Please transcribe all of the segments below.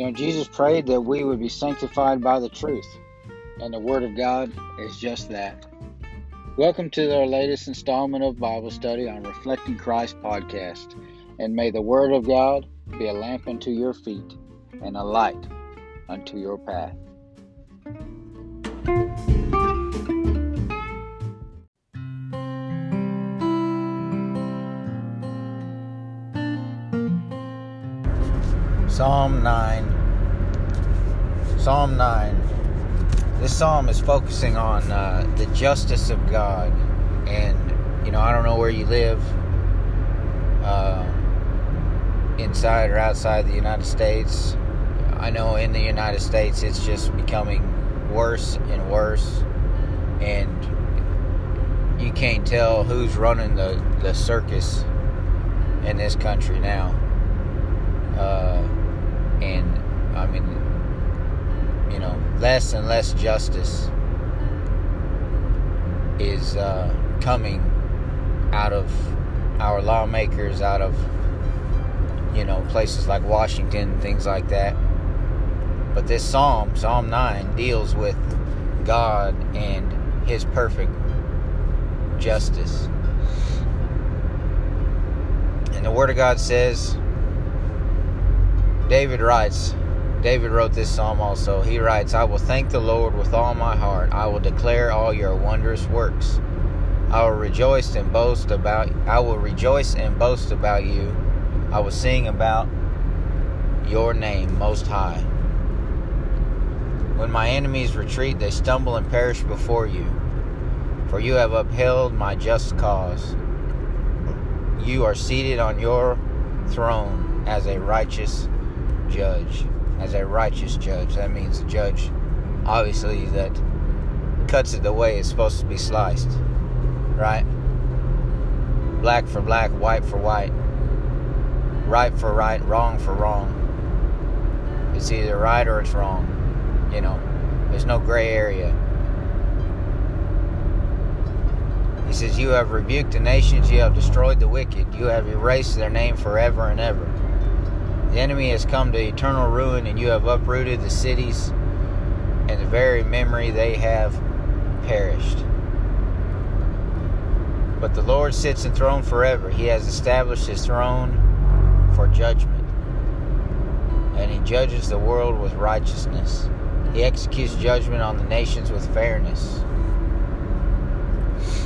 You know, Jesus prayed that we would be sanctified by the truth, and the Word of God is just that. Welcome to our latest installment of Bible study on Reflecting Christ podcast, and may the Word of God be a lamp unto your feet and a light unto your path. Psalm 9. Psalm 9. This psalm is focusing on uh, the justice of God. And, you know, I don't know where you live, uh, inside or outside the United States. I know in the United States it's just becoming worse and worse. And you can't tell who's running the, the circus in this country now. Uh, and I mean, you know, less and less justice is uh, coming out of our lawmakers, out of you know places like Washington, things like that. But this psalm, Psalm nine, deals with God and His perfect justice. And the Word of God says David writes, David wrote this psalm also. He writes, I will thank the Lord with all my heart. I will declare all your wondrous works. I will rejoice and boast about I will rejoice and boast about you. I will sing about your name most high. When my enemies retreat, they stumble and perish before you. For you have upheld my just cause. You are seated on your throne as a righteous judge, as a righteous judge. That means a judge, obviously, that cuts it the way it's supposed to be sliced. Right? Black for black, white for white. Right for right, wrong for wrong. It's either right or it's wrong. You know, there's no gray area. He says, You have rebuked the nations, you have destroyed the wicked, you have erased their name forever and ever. The enemy has come to eternal ruin, and you have uprooted the cities, and the very memory they have perished. But the Lord sits enthroned forever. He has established his throne for judgment, and he judges the world with righteousness. He executes judgment on the nations with fairness.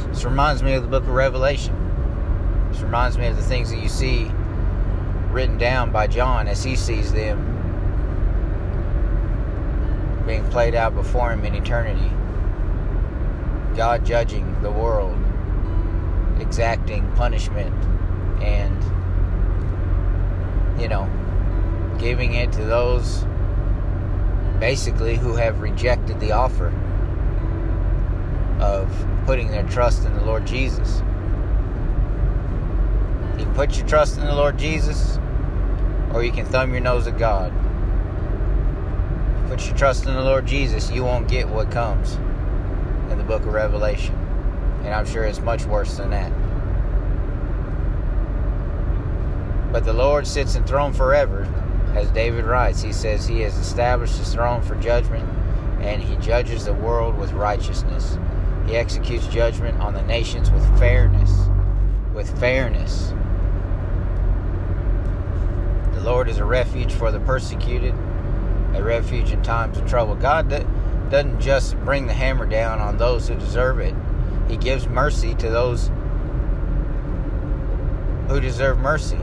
This reminds me of the book of Revelation. This reminds me of the things that you see written down by John as he sees them being played out before him in eternity. God judging the world, exacting punishment, and, you know, giving it to those basically who have rejected the offer of putting their trust in the Lord Jesus. You can put your trust in the Lord Jesus, or you can thumb your nose at God. Put your trust in the Lord Jesus, you won't get what comes in the book of Revelation. And I'm sure it's much worse than that. But the Lord sits enthroned forever, as David writes. He says he has established his throne for judgment, and he judges the world with righteousness. He executes judgment on the nations with fairness. With fairness. Lord is a refuge for the persecuted, a refuge in times of trouble. God doesn't just bring the hammer down on those who deserve it, He gives mercy to those who deserve mercy.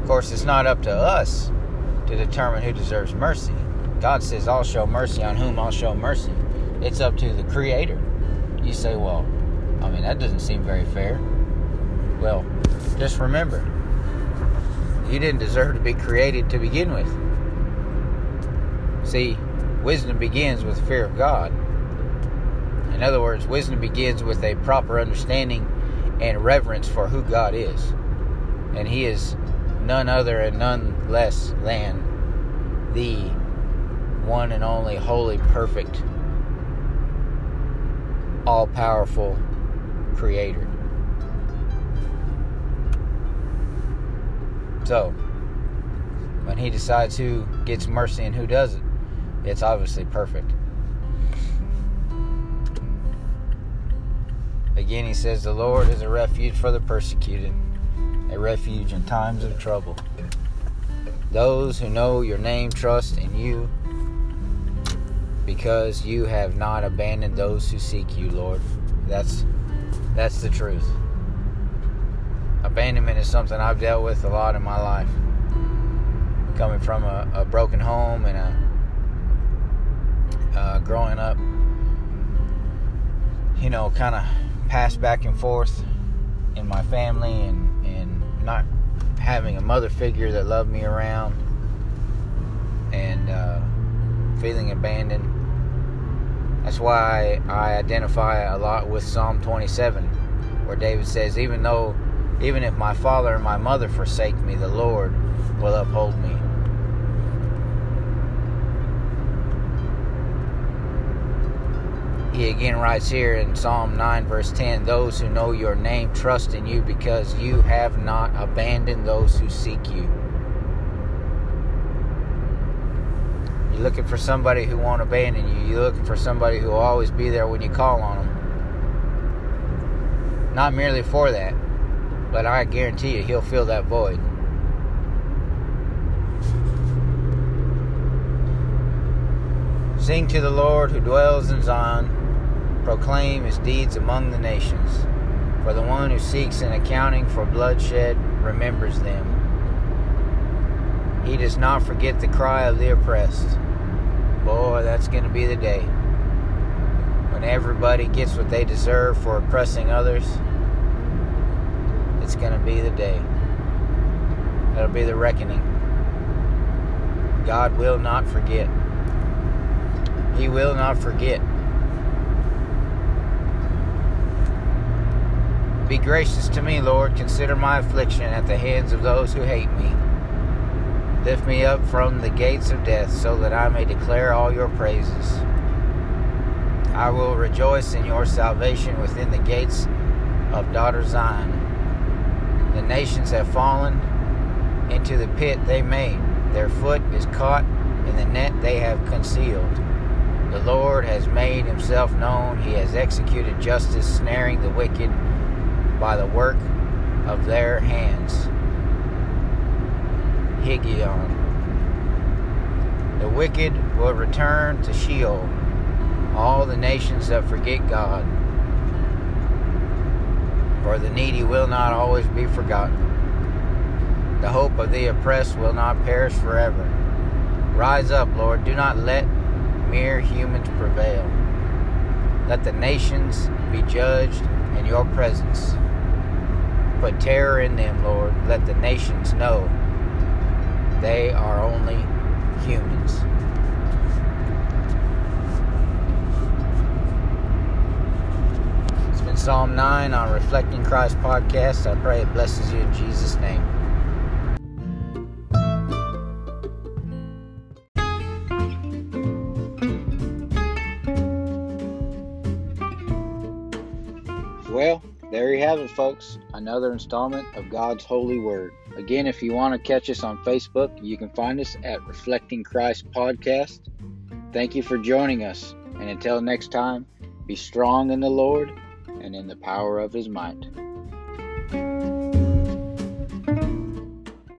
Of course, it's not up to us to determine who deserves mercy. God says, I'll show mercy on whom I'll show mercy. It's up to the Creator. You say, well, I mean, that doesn't seem very fair. Well, just remember, you didn't deserve to be created to begin with. See, wisdom begins with fear of God. In other words, wisdom begins with a proper understanding and reverence for who God is. And He is none other and none less than the one and only holy, perfect, all powerful Creator. So, when He decides who gets mercy and who doesn't, it's obviously perfect. Again, He says, The Lord is a refuge for the persecuted, a refuge in times of trouble. Those who know your name trust in you because you have not abandoned those who seek you, Lord. That's that's the truth. Abandonment is something I've dealt with a lot in my life. Coming from a, a broken home and a uh, growing up, you know, kind of passed back and forth in my family and, and not having a mother figure that loved me around and uh, feeling abandoned. That's why I identify a lot with Psalm 27, where David says, Even though, even if my father and my mother forsake me, the Lord will uphold me. He again writes here in Psalm 9, verse 10 Those who know your name trust in you because you have not abandoned those who seek you. You're looking for somebody who won't abandon you. You're looking for somebody who will always be there when you call on them. Not merely for that, but I guarantee you he'll fill that void. Sing to the Lord who dwells in Zion proclaim his deeds among the nations. For the one who seeks an accounting for bloodshed remembers them. He does not forget the cry of the oppressed. Boy, that's going to be the day when everybody gets what they deserve for oppressing others. It's going to be the day. That'll be the reckoning. God will not forget. He will not forget. Be gracious to me, Lord. Consider my affliction at the hands of those who hate me. Lift me up from the gates of death so that I may declare all your praises. I will rejoice in your salvation within the gates of daughter Zion. The nations have fallen into the pit they made. Their foot is caught in the net they have concealed. The Lord has made himself known. He has executed justice, snaring the wicked by the work of their hands. Higgaion. The wicked will return to Sheol, all the nations that forget God. For the needy will not always be forgotten. The hope of the oppressed will not perish forever. Rise up, Lord. Do not let mere humans prevail. Let the nations be judged in your presence. Put terror in them, Lord. Let the nations know they are only humans. It's Psalm 9 on Reflecting Christ podcast. I pray it blesses you in Jesus' name. Well, there you have it, folks. Another installment of God's Holy Word. Again, if you want to catch us on Facebook, you can find us at Reflecting Christ Podcast. Thank you for joining us. And until next time, be strong in the Lord and in the power of his might.